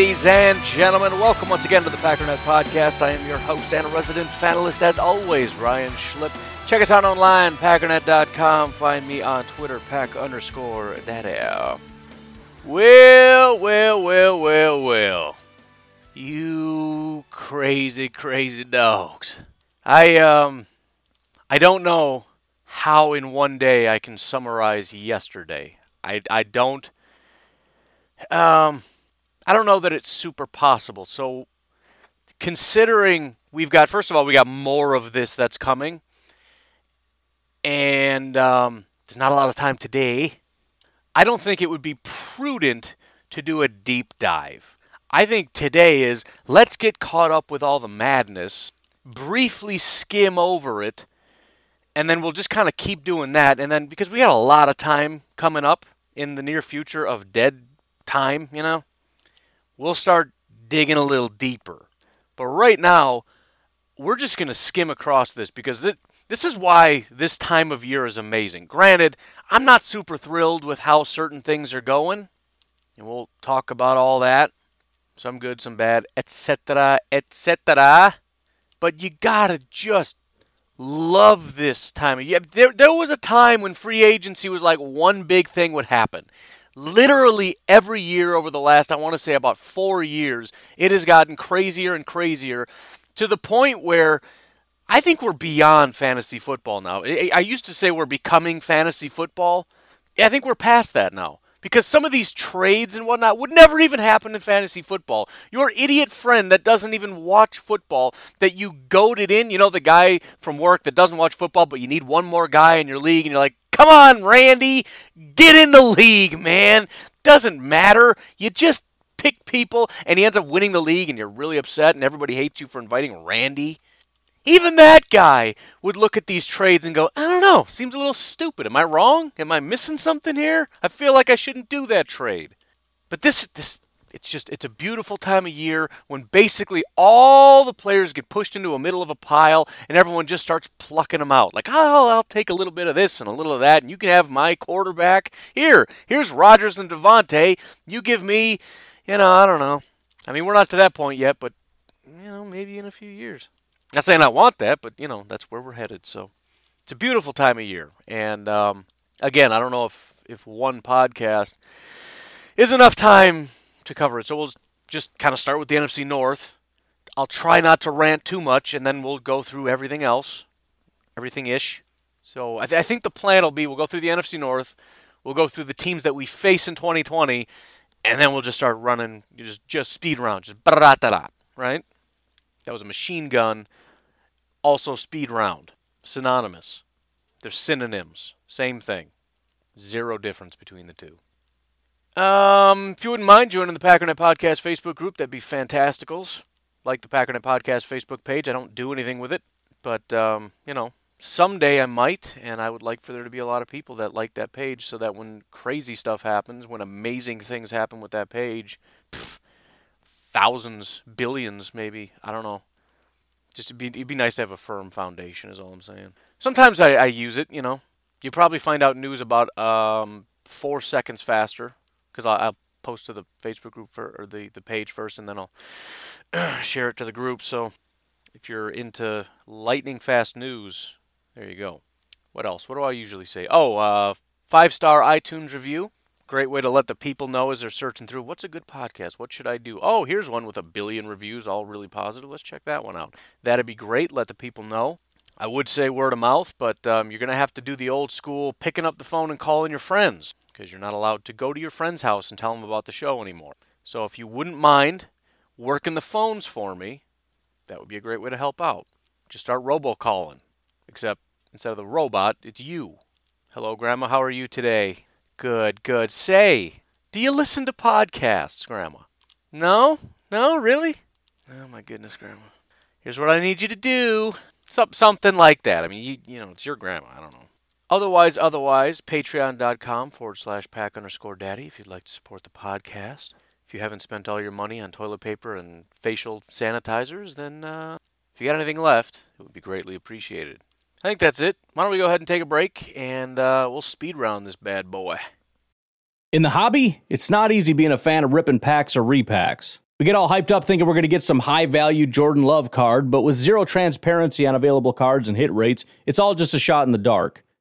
Ladies and gentlemen, welcome once again to the Packernet Podcast. I am your host and resident fanalist, as always, Ryan Schlip. Check us out online, packernet.com. Find me on Twitter, pack underscore daddy. Well, well, well, well, well. You crazy, crazy dogs. I, um, I don't know how in one day I can summarize yesterday. I, I don't, um, I don't know that it's super possible. So, considering we've got, first of all, we got more of this that's coming, and um, there's not a lot of time today. I don't think it would be prudent to do a deep dive. I think today is let's get caught up with all the madness, briefly skim over it, and then we'll just kind of keep doing that. And then because we got a lot of time coming up in the near future of dead time, you know, we'll start digging a little deeper. But right now, we're just going to skim across this because th- this is why this time of year is amazing. Granted, I'm not super thrilled with how certain things are going, and we'll talk about all that. Some good, some bad, etc., etc. But you gotta just love this time of year. There, there was a time when free agency was like one big thing would happen literally every year over the last, I want to say about four years, it has gotten crazier and crazier to the point where I think we're beyond fantasy football now. I used to say we're becoming fantasy football. I think we're past that now. Because some of these trades and whatnot would never even happen in fantasy football. Your idiot friend that doesn't even watch football, that you goaded in, you know, the guy from work that doesn't watch football, but you need one more guy in your league, and you're like, Come on, Randy. Get in the league, man. Doesn't matter. You just pick people, and he ends up winning the league, and you're really upset, and everybody hates you for inviting Randy. Even that guy would look at these trades and go, I don't know, seems a little stupid. Am I wrong? Am I missing something here? I feel like I shouldn't do that trade. But this this it's just it's a beautiful time of year when basically all the players get pushed into a middle of a pile and everyone just starts plucking them out. Like oh i'll take a little bit of this and a little of that and you can have my quarterback. Here here's Rodgers and davante you give me you know i don't know. I mean we're not to that point yet but you know maybe in a few years. Not saying i want that but you know that's where we're headed. So it's a beautiful time of year. And um, again i don't know if if one podcast is enough time to cover it. So we'll just kind of start with the NFC North. I'll try not to rant too much, and then we'll go through everything else, everything ish. So I, th- I, think the plan will be we'll go through the NFC North, we'll go through the teams that we face in 2020, and then we'll just start running, just just speed round, just right? That was a machine gun, also speed round, synonymous. They're synonyms, same thing, zero difference between the two. Um, if you wouldn't mind joining the Packernet Podcast Facebook group, that'd be fantasticals. Like the Packernet Podcast Facebook page. I don't do anything with it, but um, you know, someday I might, and I would like for there to be a lot of people that like that page, so that when crazy stuff happens, when amazing things happen with that page, pff, thousands, billions, maybe I don't know. Just it'd be, it'd be nice to have a firm foundation, is all I'm saying. Sometimes I, I use it, you know. You probably find out news about um, four seconds faster because I'll, I'll, post to the Facebook group for, or the, the page first, and then I'll share it to the group. So if you're into lightning fast news, there you go. What else? What do I usually say? Oh, uh, five star iTunes review. Great way to let the people know as they're searching through what's a good podcast? What should I do? Oh, here's one with a billion reviews, all really positive. Let's check that one out. That'd be great. Let the people know. I would say word of mouth, but um, you're going to have to do the old school picking up the phone and calling your friends because you're not allowed to go to your friend's house and tell them about the show anymore. So if you wouldn't mind working the phones for me, that would be a great way to help out. Just start robocalling, except instead of the robot, it's you. Hello, Grandma. How are you today? Good, good. Say, do you listen to podcasts, Grandma? No? No, really? Oh my goodness, Grandma. Here's what I need you to do. Some, something like that. I mean, you, you know, it's your grandma. I don't know. Otherwise, otherwise, patreon.com forward slash pack underscore daddy if you'd like to support the podcast. If you haven't spent all your money on toilet paper and facial sanitizers, then uh, if you got anything left, it would be greatly appreciated. I think that's it. Why don't we go ahead and take a break and uh, we'll speed round this bad boy. In the hobby, it's not easy being a fan of ripping packs or repacks. We get all hyped up thinking we're going to get some high value Jordan Love card, but with zero transparency on available cards and hit rates, it's all just a shot in the dark.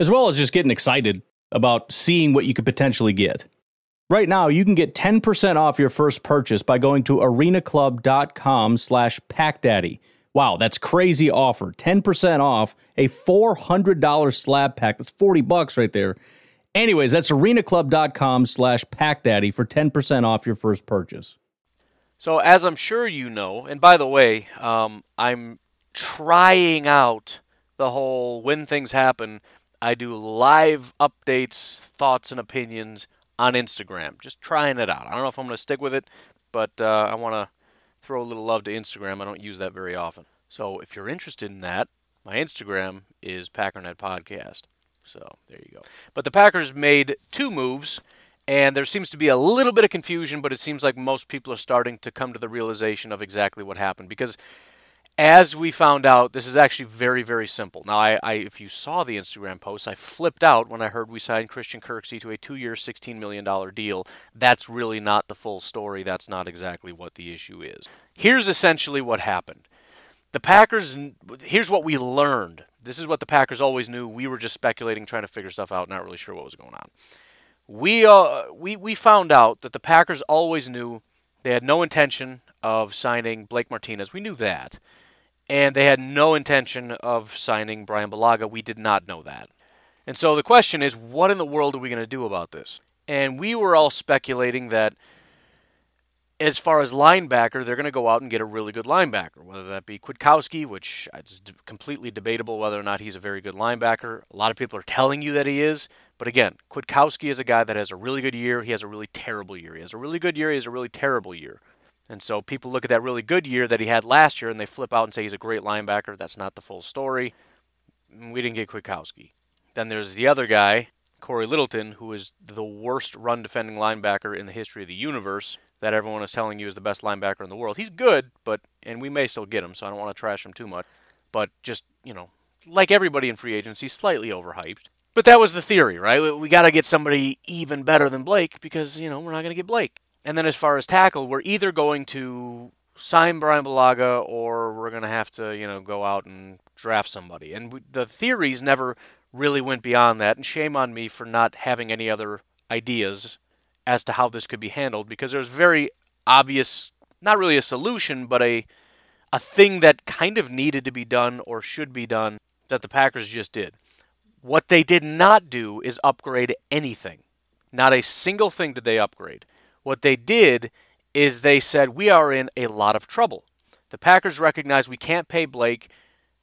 as well as just getting excited about seeing what you could potentially get. Right now, you can get 10% off your first purchase by going to arenaclub.com slash packdaddy. Wow, that's crazy offer. 10% off a $400 slab pack. That's 40 bucks right there. Anyways, that's arenaclub.com slash packdaddy for 10% off your first purchase. So, as I'm sure you know, and by the way, um, I'm trying out the whole when things happen, I do live updates, thoughts, and opinions on Instagram. Just trying it out. I don't know if I'm going to stick with it, but uh, I want to throw a little love to Instagram. I don't use that very often. So, if you're interested in that, my Instagram is Packernet Podcast. So there you go. But the Packers made two moves, and there seems to be a little bit of confusion, but it seems like most people are starting to come to the realization of exactly what happened. Because as we found out, this is actually very, very simple. Now, I, I if you saw the Instagram post, I flipped out when I heard we signed Christian Kirksey to a two-year, $16 million deal. That's really not the full story. That's not exactly what the issue is. Here's essentially what happened. The Packers, here's what we learned this is what the Packers always knew. We were just speculating, trying to figure stuff out, not really sure what was going on. We uh, we we found out that the Packers always knew they had no intention of signing Blake Martinez. We knew that, and they had no intention of signing Brian Bulaga. We did not know that. And so the question is, what in the world are we going to do about this? And we were all speculating that as far as linebacker, they're going to go out and get a really good linebacker, whether that be Kwiatkoski, which uh, it's completely debatable whether or not he's a very good linebacker. A lot of people are telling you that he is. But again, Kwiatkoski is a guy that has a really good year. He has a really terrible year. He has a really good year. He has a really terrible year. And so people look at that really good year that he had last year and they flip out and say he's a great linebacker. That's not the full story. Mm, we didn't get Kwiatkoski. Then there's the other guy, Corey Littleton, who is the worst run defending linebacker in the history of the universe that everyone is telling you is the best linebacker in the world. He's good, but and we may still get him, so I don't want to trash him too much. But just you know, like everybody in free agency, slightly overhyped. But that was the theory, right? We got to get somebody even better than Blake because you know we're not going to get Blake. And then as far as tackle, we're either going to sign Brian Bulaga or we're going to have to you know go out and draft somebody. And we, the theories never really went beyond that. And shame on me for not having any other ideas as to how this could be handled because there's very obvious, not really a solution, but a a thing that kind of needed to be done or should be done that the Packers just did. What they did not do is upgrade anything. Not a single thing did they upgrade. What they did is they said, We are in a lot of trouble. The Packers recognize we can't pay Blake,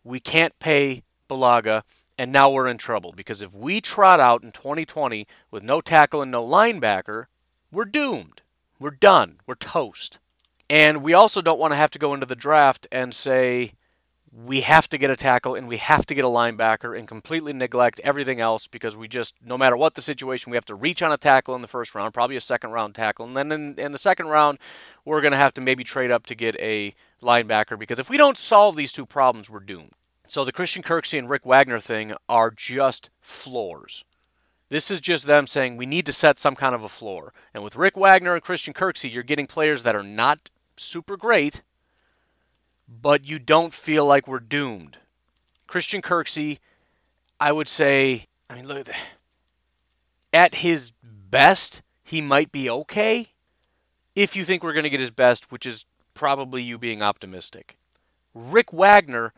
we can't pay Bulaga, and now we're in trouble because if we trot out in 2020 with no tackle and no linebacker, we're doomed. We're done. We're toast. And we also don't want to have to go into the draft and say we have to get a tackle and we have to get a linebacker and completely neglect everything else because we just, no matter what the situation, we have to reach on a tackle in the first round, probably a second round tackle. And then in, in the second round, we're going to have to maybe trade up to get a linebacker because if we don't solve these two problems, we're doomed. So the Christian Kirksey and Rick Wagner thing are just floors. This is just them saying we need to set some kind of a floor. And with Rick Wagner and Christian Kirksey, you're getting players that are not super great, but you don't feel like we're doomed. Christian Kirksey, I would say, I mean, look at that. At his best, he might be okay if you think we're going to get his best, which is probably you being optimistic. Rick Wagner,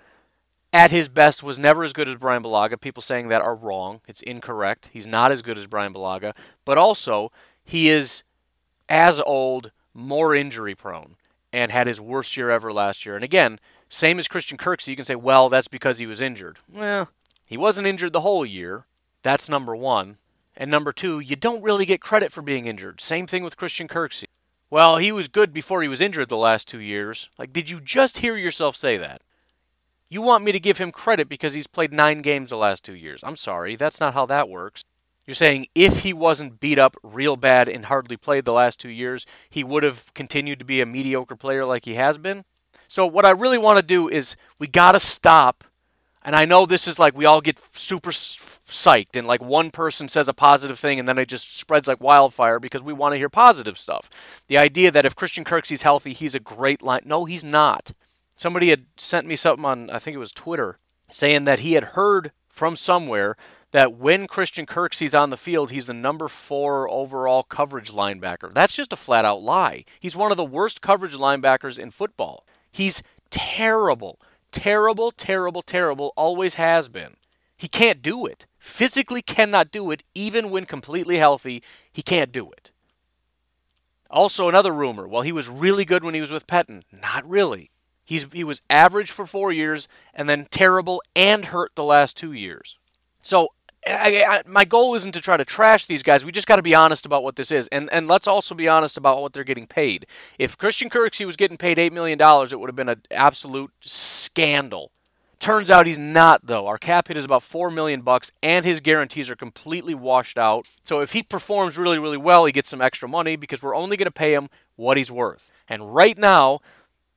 at his best was never as good as Brian Bulaga. People saying that are wrong. It's incorrect. He's not as good as Brian Bulaga, but also he is as old, more injury prone, and had his worst year ever last year. And again, same as Christian Kirksey, you can say, well, that's because he was injured. Well, he wasn't injured the whole year. That's number one. And number two, you don't really get credit for being injured. Same thing with Christian Kirksey. Well, he was good before he was injured the last two years. Like, did you just hear yourself say that? You want me to give him credit because he's played nine games the last two years. I'm sorry, that's not how that works. You're saying if he wasn't beat up real bad and hardly played the last two years, he would have continued to be a mediocre player like he has been? So, what I really want to do is we got to stop. And I know this is like we all get super psyched, and like one person says a positive thing, and then it just spreads like wildfire because we want to hear positive stuff. The idea that if Christian Kirksey's healthy, he's a great line. No, he's not. Somebody had sent me something on, I think it was Twitter, saying that he had heard from somewhere that when Christian Kirksey's on the field, he's the number four overall coverage linebacker. That's just a flat out lie. He's one of the worst coverage linebackers in football. He's terrible. Terrible, terrible, terrible, always has been. He can't do it. Physically cannot do it, even when completely healthy. He can't do it. Also, another rumor. Well, he was really good when he was with Pettine. Not really. He's, he was average for four years and then terrible and hurt the last two years. So I, I, my goal isn't to try to trash these guys. We just got to be honest about what this is, and and let's also be honest about what they're getting paid. If Christian Kirksey was getting paid eight million dollars, it would have been an absolute scandal. Turns out he's not though. Our cap hit is about four million bucks, and his guarantees are completely washed out. So if he performs really, really well, he gets some extra money because we're only going to pay him what he's worth. And right now,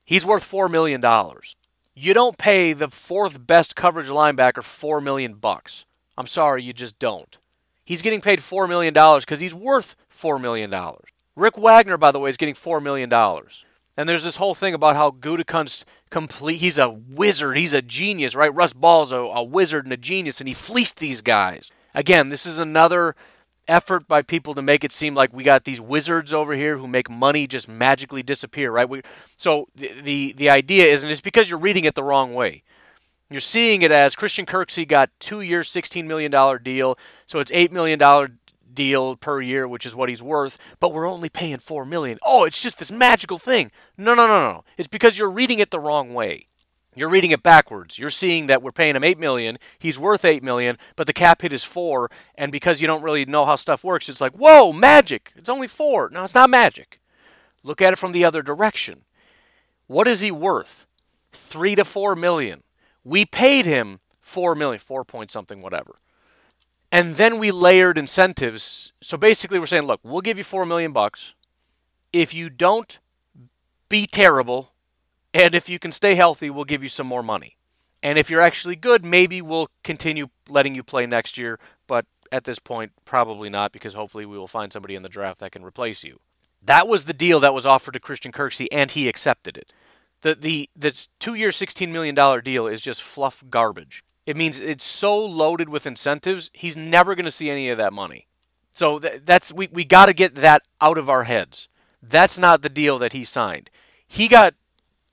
he's worth four million dollars. You don't pay the fourth best coverage linebacker four million bucks. I'm sorry, you just don't. He's getting paid $4 million because he's worth $4 million. Rick Wagner, by the way, is getting $4 million. And there's this whole thing about how Gutekunst complete. He's a wizard. He's a genius, right? Russ Ball's a, a wizard and a genius, and he fleeced these guys. Again, this is another effort by people to make it seem like we got these wizards over here who make money just magically disappear, right? We, so the, the the idea is, and it's because you're reading it the wrong way. You're seeing it as Christian Kirksey got two year, $16 million deal. So it's $8 million deal per year, which is what he's worth, but we're only paying 4 million. Oh, it's just this magical thing. No, no, no, no. It's because you're reading it the wrong way. You're reading it backwards. You're seeing that we're paying him eight million. He's worth eight million, but the cap hit is four. And because you don't really know how stuff works, it's like, whoa, magic! It's only four. No, it's not magic. Look at it from the other direction. What is he worth? Three to four million. We paid him four million, four point something, whatever. And then we layered incentives. So basically, we're saying, look, we'll give you four million bucks if you don't be terrible, and if you can stay healthy, we'll give you some more money. And if you're actually good, maybe we'll continue letting you play next year. But at this point, probably not, because hopefully we will find somebody in the draft that can replace you. That was the deal that was offered to Christian Kirksey, and he accepted it. The the the two year sixteen million dollar deal is just fluff garbage. It means it's so loaded with incentives, he's never going to see any of that money. So th- that's we we got to get that out of our heads. That's not the deal that he signed. He got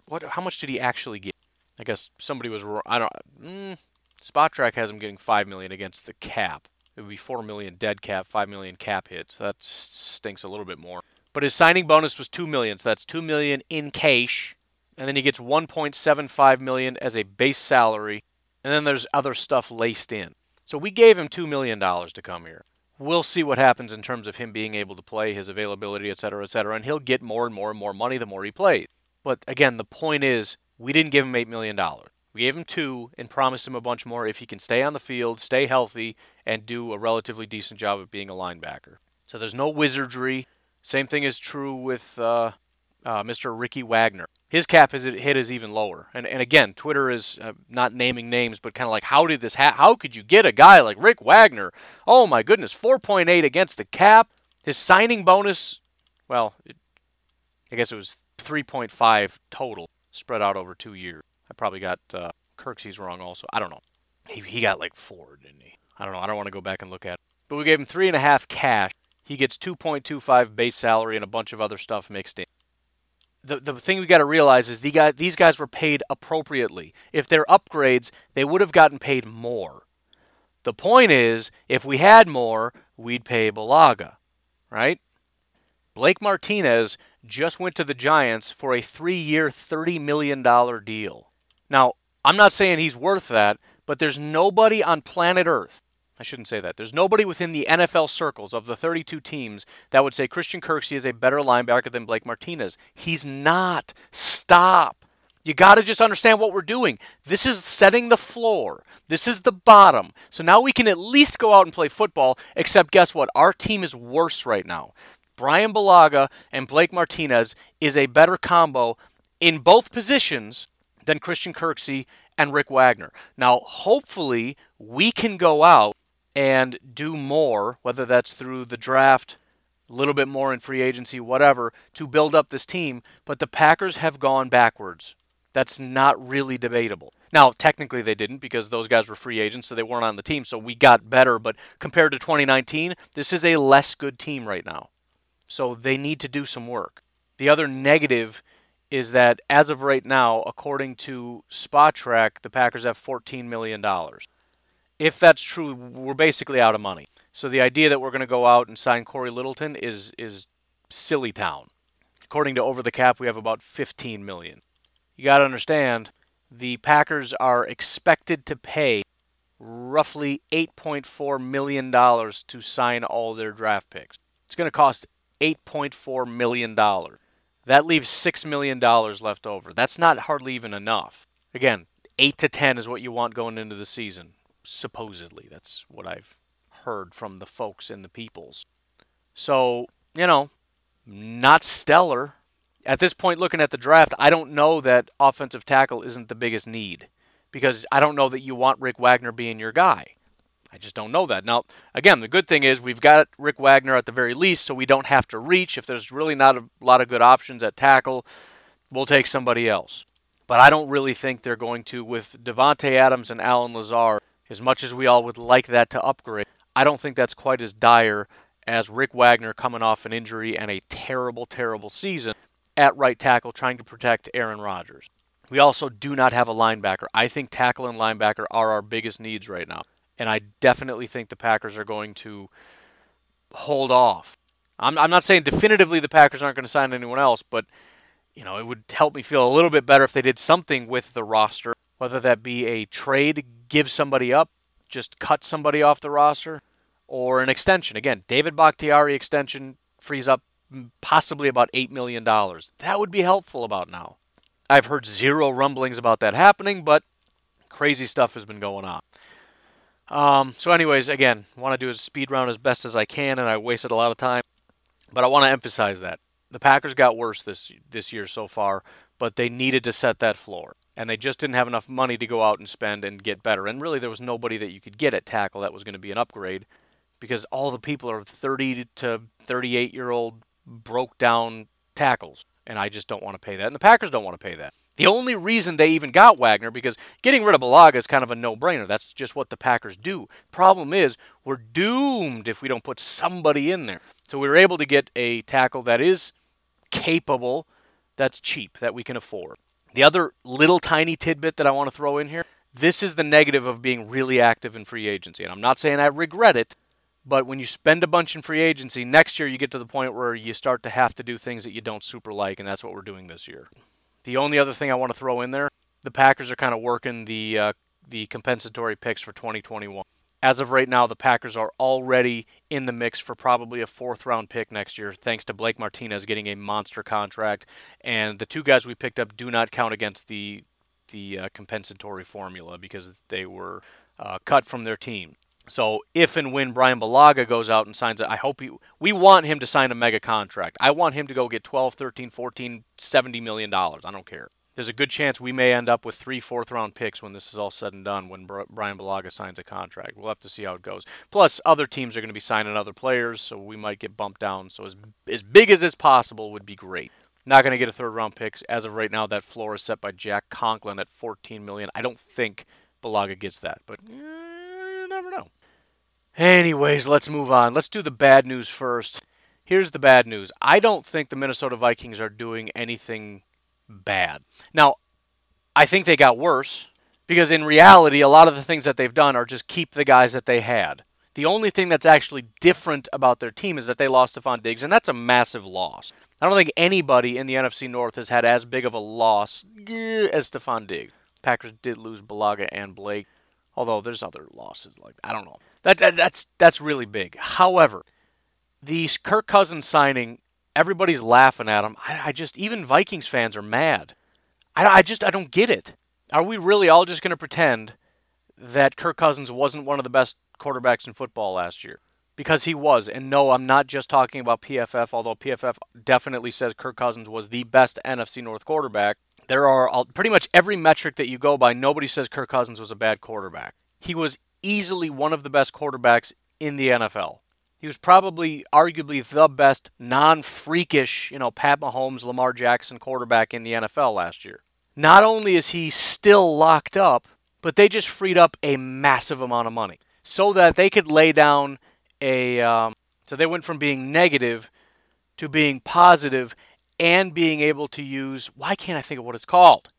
what? How much did he actually get? I guess somebody was. I don't. Mm, Spotrac has him getting five million against the cap. It would be four million dead cap, five million cap hits. So that stinks a little bit more. But his signing bonus was two million, so that's two million in cash and then he gets 1.75 million as a base salary, and then there's other stuff laced in. So we gave him 2 million dollars to come here. We'll see what happens in terms of him being able to play, his availability, et cetera, et cetera, and he'll get more and more and more money the more he plays. But again, the point is, we didn't give him 8 million dollars. We gave him 2 and promised him a bunch more if he can stay on the field, stay healthy, and do a relatively decent job of being a linebacker. So there's no wizardry. Same thing is true with uh, uh, Mr. Ricky Wagner. His cap is hit is even lower. And and again, Twitter is uh, not naming names, but kind of like, how did this? Ha- how could you get a guy like Rick Wagner? Oh my goodness, 4.8 against the cap. His signing bonus, well, it, I guess it was 3.5 total, spread out over two years. I probably got uh, Kirksey's wrong also. I don't know. He, he got like four, didn't he? I don't know. I don't want to go back and look at it. But we gave him three and a half cash. He gets 2.25 base salary and a bunch of other stuff mixed in. The, the thing we got to realize is the guy, these guys were paid appropriately. If they're upgrades, they would have gotten paid more. The point is, if we had more, we'd pay Bulaga, right? Blake Martinez just went to the Giants for a three year, $30 million deal. Now, I'm not saying he's worth that, but there's nobody on planet Earth. I shouldn't say that. There's nobody within the NFL circles of the 32 teams that would say Christian Kirksey is a better linebacker than Blake Martinez. He's not. Stop. You got to just understand what we're doing. This is setting the floor. This is the bottom. So now we can at least go out and play football, except guess what? Our team is worse right now. Brian Bulaga and Blake Martinez is a better combo in both positions than Christian Kirksey and Rick Wagner. Now, hopefully, we can go out and do more, whether that's through the draft, a little bit more in free agency, whatever, to build up this team. But the Packers have gone backwards. That's not really debatable. Now, technically, they didn't because those guys were free agents, so they weren't on the team. So we got better. But compared to 2019, this is a less good team right now. So they need to do some work. The other negative is that as of right now, according to Spotrac, the Packers have $14 million. If that's true, we're basically out of money. So the idea that we're going to go out and sign Corey Littleton is is silly town. According to Over the Cap, we have about 15 million. You got to understand, the Packers are expected to pay roughly 8.4 million dollars to sign all their draft picks. It's going to cost 8.4 million dollars. That leaves $6 million left over. That's not hardly even enough. Again, 8 to 10 is what you want going into the season, supposedly. That's what I've heard from the folks and the peoples. So, you know, not stellar. At this point, looking at the draft, I don't know that offensive tackle isn't the biggest need because I don't know that you want Rick Wagner being your guy. I just don't know that. Now, again, the good thing is we've got Rick Wagner at the very least, so we don't have to reach. If there's really not a lot of good options at tackle, we'll take somebody else. But I don't really think they're going to, with Davante Adams and Allen Lazard, as much as we all would like that to upgrade, I don't think that's quite as dire as Rick Wagner coming off an injury and a terrible, terrible season at right tackle trying to protect Aaron Rodgers. We also do not have a linebacker. I think tackle and linebacker are our biggest needs right now and I definitely think the Packers are going to hold off. I'm, I'm not saying definitively the Packers aren't going to sign anyone else, but you know it would help me feel a little bit better if they did something with the roster, whether that be a trade, give somebody up, just cut somebody off the roster, or an extension. Again, David Bakhtiari extension frees up possibly about $8 million. That would be helpful about now. I've heard zero rumblings about that happening, but crazy stuff has been going on. Um, so, anyways, again, want to do a speed round as best as I can, and I wasted a lot of time. But I want to emphasize that the Packers got worse this this year so far, but they needed to set that floor, and they just didn't have enough money to go out and spend and get better. And really, there was nobody that you could get at tackle that was going to be an upgrade, because all the people are 30 to 38 year old broke down tackles, and I just don't want to pay that, and the Packers don't want to pay that. The only reason they even got Wagner, because getting rid of Bulaga is kind of a no brainer. That's just what the Packers do. Problem is, we're doomed if we don't put somebody in there. So we were able to get a tackle that is capable, that's cheap, that we can afford. The other little tiny tidbit that I want to throw in here this is the negative of being really active in free agency. And I'm not saying I regret it, but when you spend a bunch in free agency, next year you get to the point where you start to have to do things that you don't super like, and that's what we're doing this year. The only other thing I want to throw in there, the Packers are kind of working the uh, the compensatory picks for 2021. As of right now, the Packers are already in the mix for probably a fourth round pick next year, thanks to Blake Martinez getting a monster contract. And the two guys we picked up do not count against the the uh, compensatory formula because they were uh, cut from their team. So if and when Brian Bulaga goes out and signs it, I hope he, we want him to sign a mega contract. I want him to go get 12, 13, 14, 70 million dollars. I don't care. There's a good chance we may end up with three fourth round picks when this is all said and done when Brian Bulaga signs a contract. We'll have to see how it goes. Plus, other teams are going to be signing other players, so we might get bumped down. So as as big as is possible would be great. Not going to get a third round pick as of right now. That floor is set by Jack Conklin at 14 million. I don't think Bulaga gets that, but. Eh, you never know. Anyways, let's move on. Let's do the bad news first. Here's the bad news. I don't think the Minnesota Vikings are doing anything bad. Now, I think they got worse because in reality, a lot of the things that they've done are just keep the guys that they had. The only thing that's actually different about their team is that they lost Stefon Diggs, and that's a massive loss. I don't think anybody in the NFC North has had as big of a loss as Stefon Diggs. Packers did lose Bulaga and Blake, although there's other losses like I don't know. That, that that's that's really big. However, the Kirk Cousins signing, everybody's laughing at him. I, I just even Vikings fans are mad. I, I just I don't get it. Are we really all just going to pretend that Kirk Cousins wasn't one of the best quarterbacks in football last year? Because he was. And no, I'm not just talking about PFF, although PFF definitely says Kirk Cousins was the best NFC North quarterback. There are all, pretty much every metric that you go by, nobody says Kirk Cousins was a bad quarterback. He was easily one of the best quarterbacks in the NFL. He was probably arguably the best non-freakish, you know, Pat Mahomes, Lamar Jackson quarterback in the NFL last year. Not only is he still locked up, but they just freed up a massive amount of money so that they could lay down a. Um, so they went from being negative to being positive and being able to use. Why can't I think of what it's called?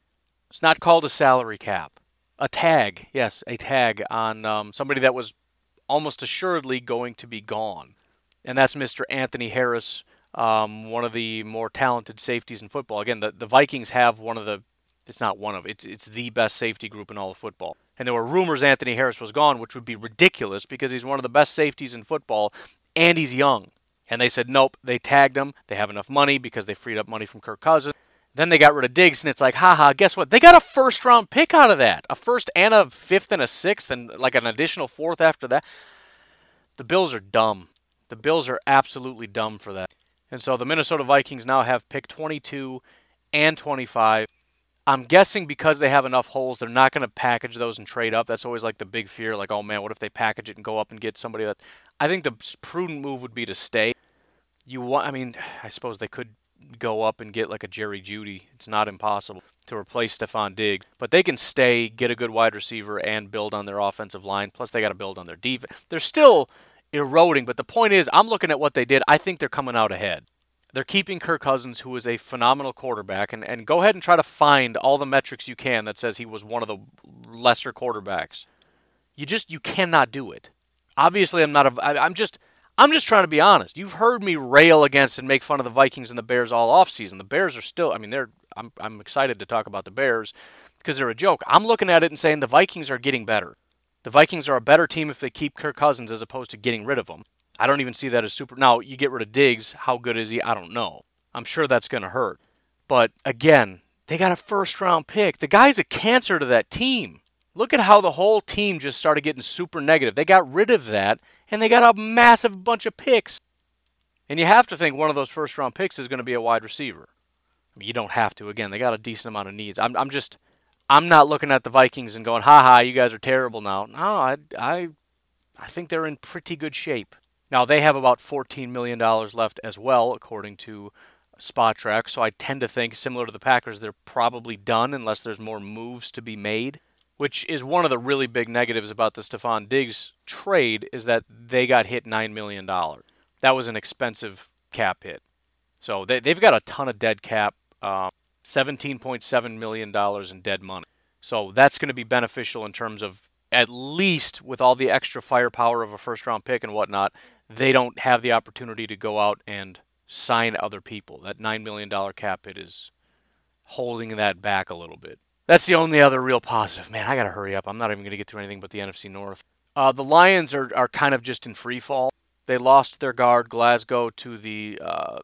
It's not called a salary cap. A tag, yes, a tag on um, somebody that was almost assuredly going to be gone. And that's Mr. Anthony Harris, um, one of the more talented safeties in football. Again, the, the Vikings have one of the it's not one of it's it's the best safety group in all of football. And there were rumors Anthony Harris was gone, which would be ridiculous because he's one of the best safeties in football and he's young. And they said nope, they tagged him. They have enough money because they freed up money from Kirk Cousins. Then they got rid of Diggs, and it's like, haha, guess what? They got a first round pick out of that. A first and a fifth and a sixth, and like an additional fourth after that. The Bills are dumb. The Bills are absolutely dumb for that. And so the Minnesota Vikings now have pick 22 and 25. I'm guessing because they have enough holes, they're not going to package those and trade up. That's always like the big fear. Like, oh man, what if they package it and go up and get somebody that? I think the prudent move would be to stay. You want? I mean, I suppose they could go up and get like a Jerry Jeudy. It's not impossible to replace Stefon Diggs, but they can stay, get a good wide receiver, and build on their offensive line. Plus, they got to build on their defense. They're still eroding, but the point is, I'm looking at what they did. I think they're coming out ahead. They're keeping Kirk Cousins, who is a phenomenal quarterback, and, and go ahead and try to find all the metrics you can that says he was one of the lesser quarterbacks. You just you cannot do it. Obviously, I'm not a. I, I'm just I'm just trying to be honest. You've heard me rail against and make fun of the Vikings and the Bears all offseason. The Bears are still. I mean, they're. I'm I'm excited to talk about the Bears because they're a joke. I'm looking at it and saying the Vikings are getting better. The Vikings are a better team if they keep Kirk Cousins as opposed to getting rid of him. I don't even see that as super. Now, you get rid of Diggs. How good is he? I don't know. I'm sure that's going to hurt. But again, they got a first round pick. The guy's a cancer to that team. Look at how the whole team just started getting super negative. They got rid of that, and they got a massive bunch of picks. And you have to think one of those first round picks is going to be a wide receiver. I mean, you don't have to. Again, they got a decent amount of needs. I'm, I'm just, I'm not looking at the Vikings and going, ha ha, you guys are terrible now. No, I, I, I think they're in pretty good shape. Now, they have about $14 million left as well, according to Spotrac. So I tend to think, similar to the Packers, they're probably done unless there's more moves to be made, which is one of the really big negatives about the Stefon Diggs trade is that they got hit $9 million. That was an expensive cap hit. So they, they've got a ton of dead cap, uh, $17.7 million in dead money. So that's going to be beneficial in terms of at least with all the extra firepower of a first round pick and whatnot, they don't have the opportunity to go out and sign other people. That $9 million cap hit is holding that back a little bit. That's the only other real positive. Man, I got to hurry up. I'm not even going to get through anything but the NFC North. Uh, the Lions are, are kind of just in free fall. They lost their guard, Glasgow, to the, uh,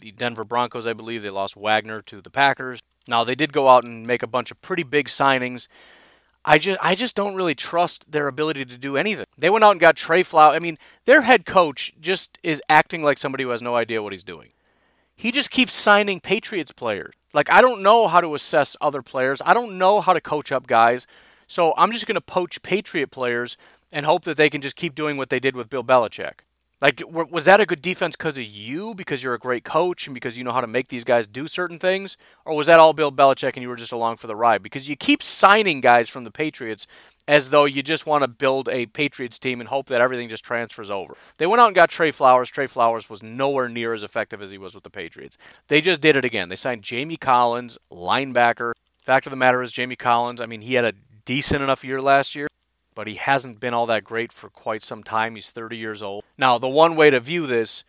the Denver Broncos, I believe. They lost Wagner to the Packers. Now, they did go out and make a bunch of pretty big signings. I just I just don't really trust their ability to do anything. They went out and got Trey Flower. I mean, their head coach just is acting like somebody who has no idea what he's doing. He just keeps signing Patriots players. Like I don't know how to assess other players. I don't know how to coach up guys. So I'm just going to poach Patriot players and hope that they can just keep doing what they did with Bill Belichick. Like, was that a good defense because of you, because you're a great coach, and because you know how to make these guys do certain things? Or was that all Bill Belichick and you were just along for the ride? Because you keep signing guys from the Patriots as though you just want to build a Patriots team and hope that everything just transfers over. They went out and got Trey Flowers. Trey Flowers was nowhere near as effective as he was with the Patriots. They just did it again. They signed Jamie Collins, linebacker. Fact of the matter is, Jamie Collins, I mean, he had a decent enough year last year but he hasn't been all that great for quite some time. He's 30 years old. Now, the one way to view this,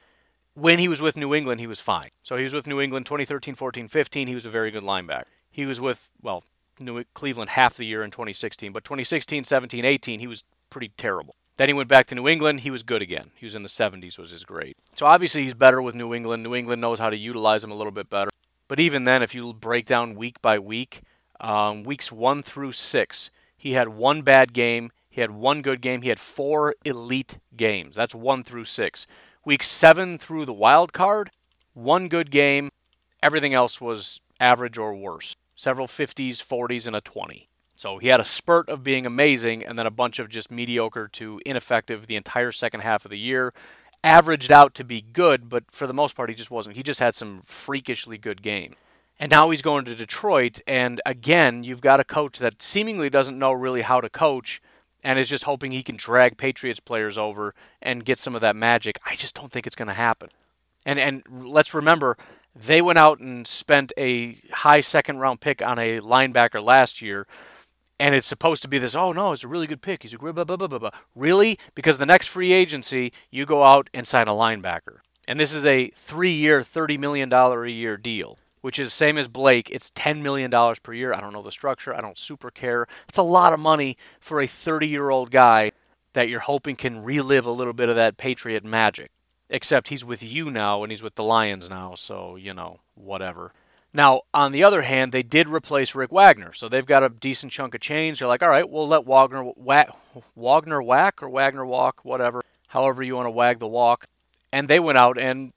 when he was with New England, he was fine. So he was with New England 2013, 14, 15. He was a very good linebacker. He was with, well, New Cleveland half the year in 2016, but 2016, 17, 18, he was pretty terrible. Then he went back to New England. He was good again. He was in the 70s, was his grade. So obviously he's better with New England. New England knows how to utilize him a little bit better. But even then, if you break down week by week, um, weeks one through six, he had one bad game. He had one good game. He had four elite games. That's one through six. Week seven through the wild card, one good game. Everything else was average or worse. Several 50s, 40s, and a 20. So he had a spurt of being amazing and then a bunch of just mediocre to ineffective the entire second half of the year. Averaged out to be good, but for the most part, he just wasn't. He just had some freakishly good games. And now he's going to Detroit, and again, you've got a coach that seemingly doesn't know really how to coach and is just hoping he can drag Patriots players over and get some of that magic. I just don't think it's going to happen. And and let's remember they went out and spent a high second round pick on a linebacker last year. And it's supposed to be this, oh no, it's a really good pick. He's a blah, blah, blah, blah, blah. Really? Because the next free agency, you go out and sign a linebacker. And this is a three year, $30 million a year deal which is same as Blake. It's $10 million per year. I don't know the structure. I don't super care. It's a lot of money for a 30 year old guy that you're hoping can relive a little bit of that Patriot magic. Except he's with you now and he's with the Lions now, so, you know, whatever. Now, on the other hand, they did replace Rick Wagner, so they've got a decent chunk of change. They're like, all right, we'll let Wagner, whack, Wagner whack or Wagner walk, whatever, however you want to wag the walk. And they went out and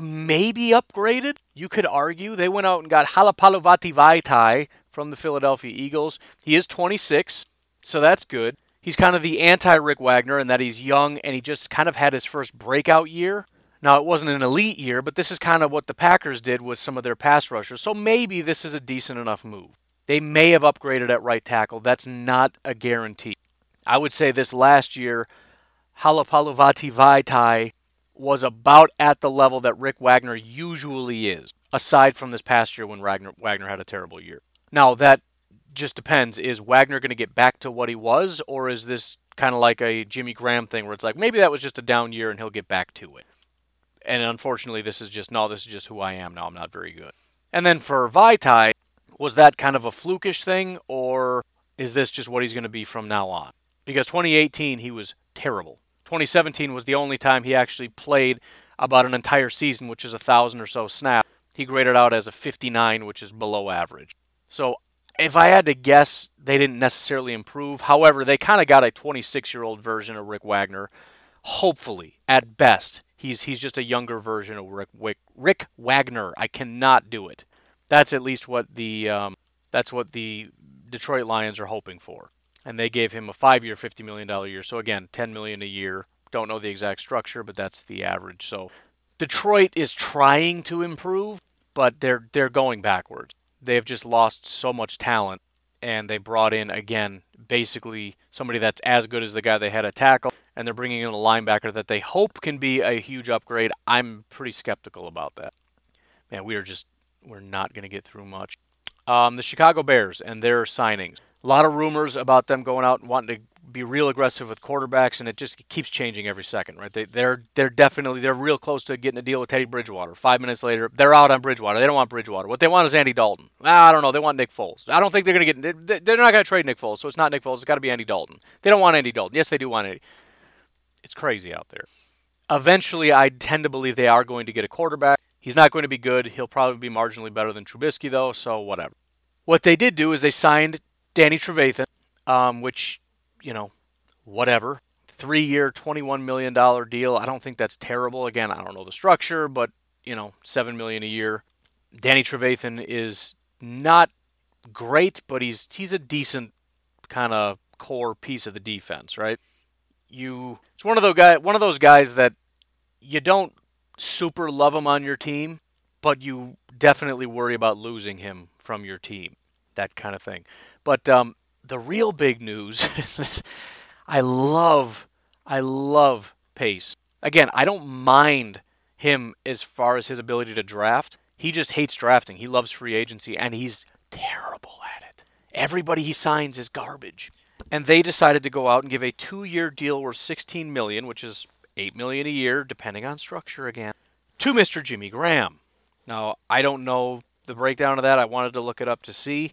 maybe upgraded. You could argue they went out and got Halapoulivaati Vaitai from the Philadelphia Eagles. He is 26, so that's good. He's kind of the anti Rick Wagner in that he's young and he just kind of had his first breakout year. Now, it wasn't an elite year, but this is kind of what the Packers did with some of their pass rushers. So maybe this is a decent enough move. They may have upgraded at right tackle. That's not a guarantee. I would say this last year, Halapoulivaati Vaitai was about at the level that Rick Wagner usually is, aside from this past year when Wagner, Wagner had a terrible year. Now, that just depends. Is Wagner going to get back to what he was, or is this kind of like a Jimmy Graham thing where it's like maybe that was just a down year and he'll get back to it? And unfortunately, this is just no, this is just who I am now. I'm not very good. And then for Vaitai, was that kind of a flukish thing, or is this just what he's going to be from now on? Because 2018, he was terrible. 2017 was the only time he actually played about an entire season, which is a thousand or so snaps. He graded out as a 59, which is below average. So if I had to guess, they didn't necessarily improve. However, they kind of got a 26 year old version of Rick Wagner. Hopefully, at best, he's he's just a younger version of Rick Rick, Rick Wagner. I cannot do it. That's at least what the um, that's what the Detroit Lions are hoping for and they gave him a five-year, fifty million dollar year. So again, ten million a year. Don't know the exact structure, but that's the average. So Detroit is trying to improve, but they're they're going backwards. They've just lost so much talent, and they brought in again basically somebody that's as good as the guy they had at tackle, and they're bringing in a linebacker that they hope can be a huge upgrade. I'm pretty skeptical about that. Man, we are just we're not going to get through much. Um, the Chicago Bears and their signings. A lot of rumors about them going out and wanting to be real aggressive with quarterbacks, and it just keeps changing every second, right? They, they're they're definitely they're real close to getting a deal with Teddy Bridgewater. Five minutes later, they're out on Bridgewater. They don't want Bridgewater. What they want is Andy Dalton. Ah, I don't know. They want Nick Foles. I don't think they're going to get. They're not going to trade Nick Foles, so it's not Nick Foles. It's got to be Andy Dalton. They don't want Andy Dalton. Yes, they do want Andy. It's crazy out there. Eventually, I tend to believe they are going to get a quarterback. He's not going to be good. He'll probably be marginally better than Trubisky, though. So whatever. What they did do is they signed Danny Trevathan um, which, you know, whatever. Three year, $21 million deal. I don't think that's terrible. Again, I don't know the structure, but, you know, 7 million a year. Danny Trevathan is not great, but he's he's a decent kind of core piece of the defense, right? You it's one of those guy one of those guys that you don't super love him on your team, but you definitely worry about losing him from your team. That kind of thing. But um, the real big news I love, I love Pace. Again, I don't mind him as far as his ability to draft. He just hates drafting. He loves free agency, and he's terrible at it. Everybody he signs is garbage. And they decided to go out and give a two-year deal worth 16 million, which is 8 million a year, depending on structure again, to Mr. Jimmy Graham. Now, I don't know the breakdown of that. I wanted to look it up to see.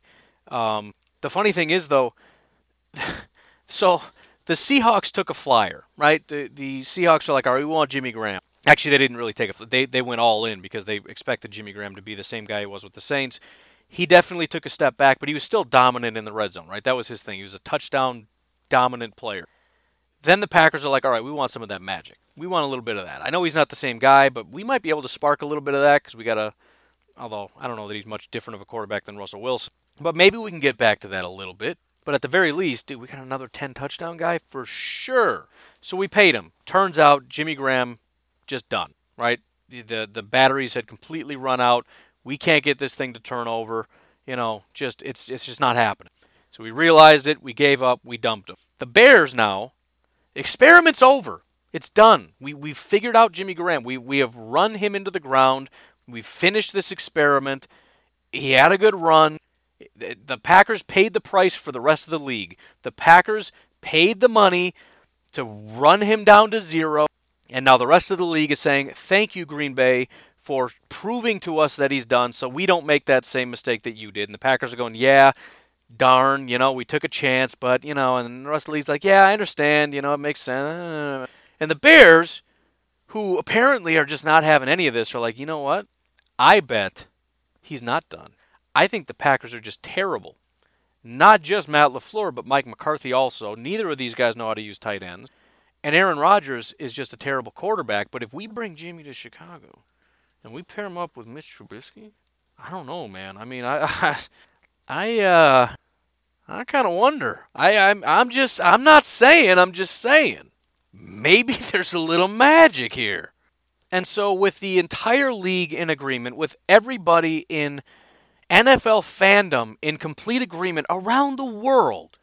Um, the funny thing is, though, so the Seahawks took a flyer, right? The the Seahawks are like, all right, we want Jimmy Graham. Actually, they didn't really take a. They they went all in because they expected Jimmy Graham to be the same guy he was with the Saints. He definitely took a step back, but he was still dominant in the red zone, right? That was his thing. He was a touchdown dominant player. Then the Packers are like, all right, we want some of that magic. We want a little bit of that. I know he's not the same guy, but we might be able to spark a little bit of that because we got a. Although I don't know that he's much different of a quarterback than Russell Wilson, but maybe we can get back to that a little bit. But at the very least, dude, we got another 10 touchdown guy for sure. So we paid him. Turns out Jimmy Graham just done, right? The the batteries had completely run out. We can't get this thing to turn over. You know, just it's it's just not happening. So we realized it, we gave up, we dumped him. The Bears now, experiment's over. It's done. We we've figured out Jimmy Graham. We we have run him into the ground. We've finished this experiment. He had a good run. The Packers paid the price for the rest of the league. The Packers paid the money to run him down to zero. And now the rest of the league is saying, thank you, Green Bay, for proving to us that he's done so we don't make that same mistake that you did. And the Packers are going, yeah, darn, you know, we took a chance, but, you know, and the rest of the league's like, yeah, I understand, you know, it makes sense. And the Bears, who apparently are just not having any of this, are like, you know what? I bet he's not done. I think the Packers are just terrible. Not just Matt LaFleur, but Mike McCarthy also. Neither of these guys know how to use tight ends. And Aaron Rodgers is just a terrible quarterback. But if we bring Jimmy to Chicago and we pair him up with Mitch Trubisky, I don't know, man. I mean, I, I, I, uh, I kind of wonder. I, I'm, I'm just, I'm not saying. I'm just saying. Maybe there's a little magic here. And so, with the entire league in agreement, with everybody in NFL fandom in complete agreement around the world,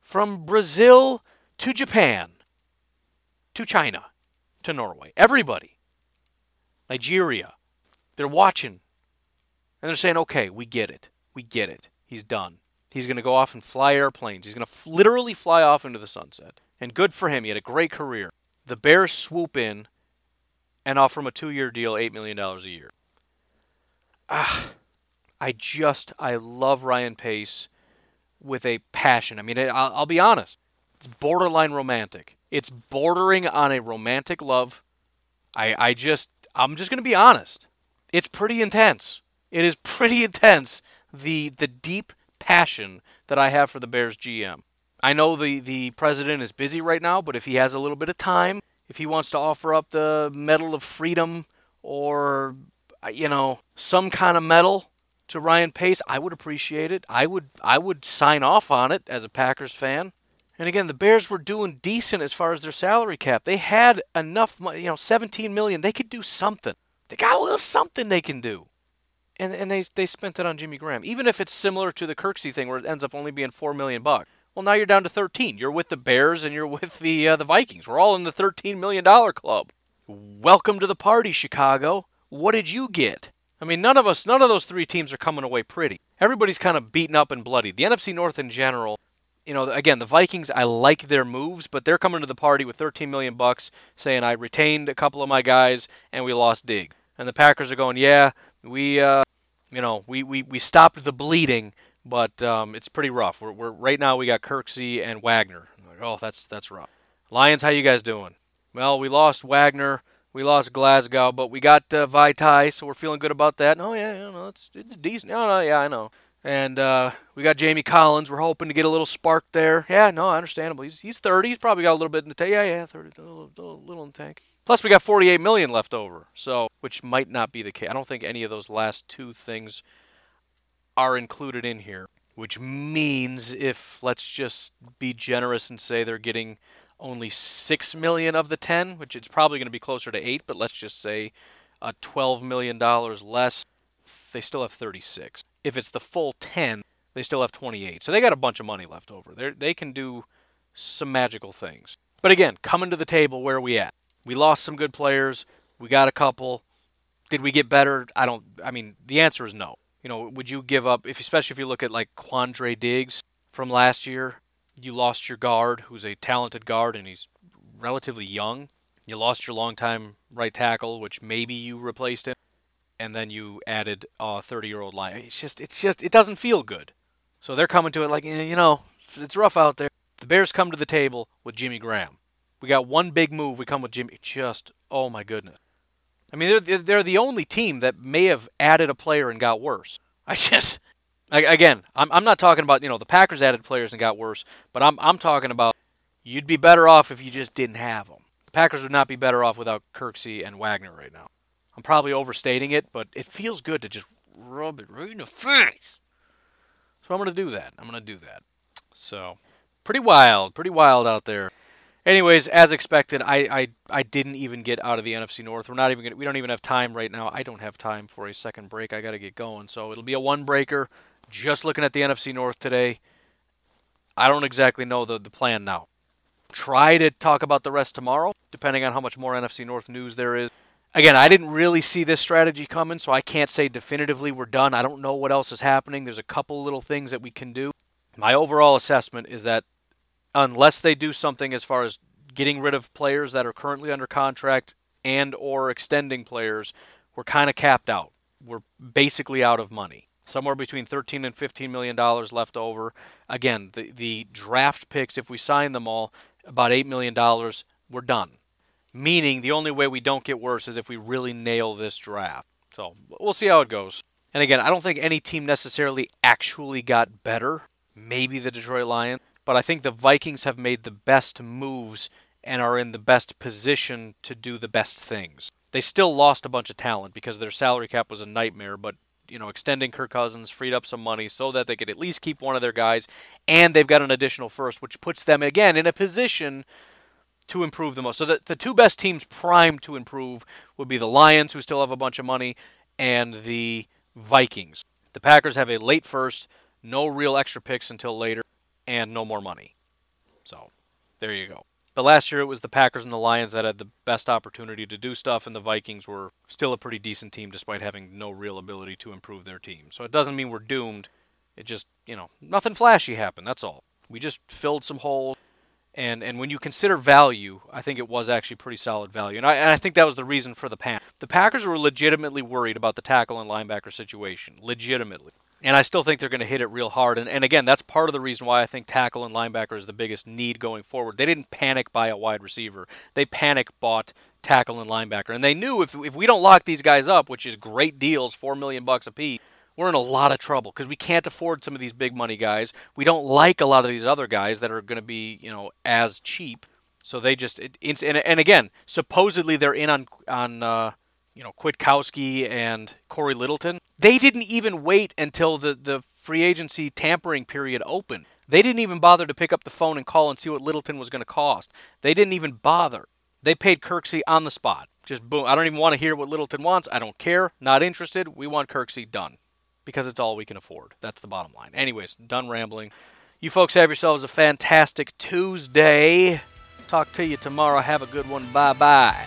from Brazil to Japan to China to Norway. Everybody. Nigeria. They're watching. And they're saying, okay, we get it. We get it. He's done. He's going to go off and fly airplanes. He's going to f- literally fly off into the sunset. And good for him. He had a great career. The Bears swoop in and offer him a two year deal, $8 million a year. Ah. I just I love Ryan Pace with a passion. I mean, I'll, I'll be honest, it's borderline romantic. It's bordering on a romantic love. I I just I'm just gonna be honest. It's pretty intense. It is pretty intense. The the deep passion that I have for the Bears GM. I know the the president is busy right now, but if he has a little bit of time, if he wants to offer up the Medal of Freedom or you know some kind of medal to Ryan Pace, I would appreciate it. I would I would sign off on it as a Packers fan. And again, the Bears were doing decent as far as their salary cap. They had enough money, you know, 17 million. They could do something. They got a little something they can do. And and they they spent it on Jimmy Graham. Even if it's similar to the Kirksey thing where it ends up only being 4 million bucks. Well, now you're down to 13. You're with the Bears and you're with the uh, the Vikings. We're all in the 13 million dollar club. Welcome to the party, Chicago. What did you get? I mean, none of us, none of those three teams are coming away pretty. Everybody's kind of beaten up and bloody. The NFC North in general, you know, again, the Vikings, I like their moves, but they're coming to the party with 13 million bucks, saying I retained a couple of my guys and we lost Dig. And the Packers are going, yeah, we, uh, you know, we, we, we stopped the bleeding, but um, it's pretty rough. We're, we're right now we got Kirksey and Wagner. Like, oh, that's that's rough. Lions, how you guys doing? Well, we lost Wagner. We lost Glasgow, but we got uh, Vaitai, so we're feeling good about that. Oh yeah, you know, it's, it's decent. Oh no, yeah, I know. And uh, we got Jamie Collins. We're hoping to get a little spark there. Yeah, no, understandable. He's he's 30. He's probably got a little bit in the tank. Yeah, yeah, 30, a little, little, little in the tank. Plus, we got 48 million left over. So, which might not be the case. I don't think any of those last two things are included in here. Which means if let's just be generous and say they're getting only 6 million of the 10, which it's probably going to be closer to 8, but let's just say uh, 12 million dollars less, they still have 36. If it's the full 10, they still have 28. So they got a bunch of money left over. They they can do some magical things. But again, coming to the table, where are we at? We lost some good players. We got a couple. Did we get better? I don't. I mean, the answer is no. You know, would you give up if, especially if you look at like Quandre Diggs from last year? You lost your guard, who's a talented guard, and he's relatively young. You lost your longtime right tackle, which maybe you replaced him, and then you added a 30-year-old line. It's just, it's just, it doesn't feel good. So they're coming to it like, eh, you know, it's rough out there. The Bears come to the table with Jimmy Graham. We got one big move. We come with Jimmy. Just, oh my goodness. I mean, they're, they're the only team that may have added a player and got worse. I just, again, I'm, I'm not talking about, you know, the Packers added players and got worse, but I'm, I'm talking about you'd be better off if you just didn't have them. The Packers would not be better off without Kirksey and Wagner right now. I'm probably overstating it, but it feels good to just rub it right in the face. So I'm going to do that. I'm going to do that. So, pretty wild, pretty wild out there. Anyways, as expected, I, I I didn't even get out of the NFC North. We're not even gonna, we don't even have time right now. I don't have time for a second break. I got to get going. So it'll be a one breaker. Just looking at the NFC North today. I don't exactly know the the plan now. Try to talk about the rest tomorrow, depending on how much more NFC North news there is. Again, I didn't really see this strategy coming, so I can't say definitively we're done. I don't know what else is happening. There's a couple little things that we can do. My overall assessment is that unless they do something as far as getting rid of players that are currently under contract and or extending players, we're kind of capped out. We're basically out of money. Somewhere between 13 and 15 million dollars left over. Again, the the draft picks if we sign them all, about 8 million dollars, we're done. Meaning the only way we don't get worse is if we really nail this draft. So we'll see how it goes. And again, I don't think any team necessarily actually got better. Maybe the Detroit Lions, but I think the Vikings have made the best moves and are in the best position to do the best things. They still lost a bunch of talent because their salary cap was a nightmare, but you know, extending Kirk Cousins freed up some money so that they could at least keep one of their guys, and they've got an additional first, which puts them again in a position to improve the most. So the, the two best teams primed to improve would be the Lions, who still have a bunch of money, and the Vikings. The Packers have a late first, no real extra picks until later, and no more money. So there you go. But last year it was the Packers and the Lions that had the best opportunity to do stuff, and the Vikings were still a pretty decent team despite having no real ability to improve their team. So it doesn't mean we're doomed. It just, you know, nothing flashy happened. That's all. We just filled some holes and and when you consider value, I think it was actually pretty solid value, and I, and I think that was the reason for the pan. The Packers were legitimately worried about the tackle and linebacker situation, legitimately, and I still think they're going to hit it real hard. And and again, that's part of the reason why I think tackle and linebacker is the biggest need going forward. They didn't panic buy a wide receiver; they panic bought tackle and linebacker, and they knew if if we don't lock these guys up, which is great deals, four million bucks a piece we're in a lot of trouble because we can't afford some of these big money guys. We don't like a lot of these other guys that are going to be, you know, as cheap. So they just it, it's and, and again, supposedly they're in on on uh, you know Kwiatkoski and Cory Littleton. They didn't even wait until the the free agency tampering period opened. They didn't even bother to pick up the phone and call and see what Littleton was going to cost. They didn't even bother. They paid Kirksey on the spot. Just boom. I don't even want to hear what Littleton wants. I don't care. Not interested. We want Kirksey done because it's all we can afford. That's the bottom line. Anyways, done rambling. You folks have yourselves a fantastic Tuesday. Talk to you tomorrow. Have a good one. Bye bye.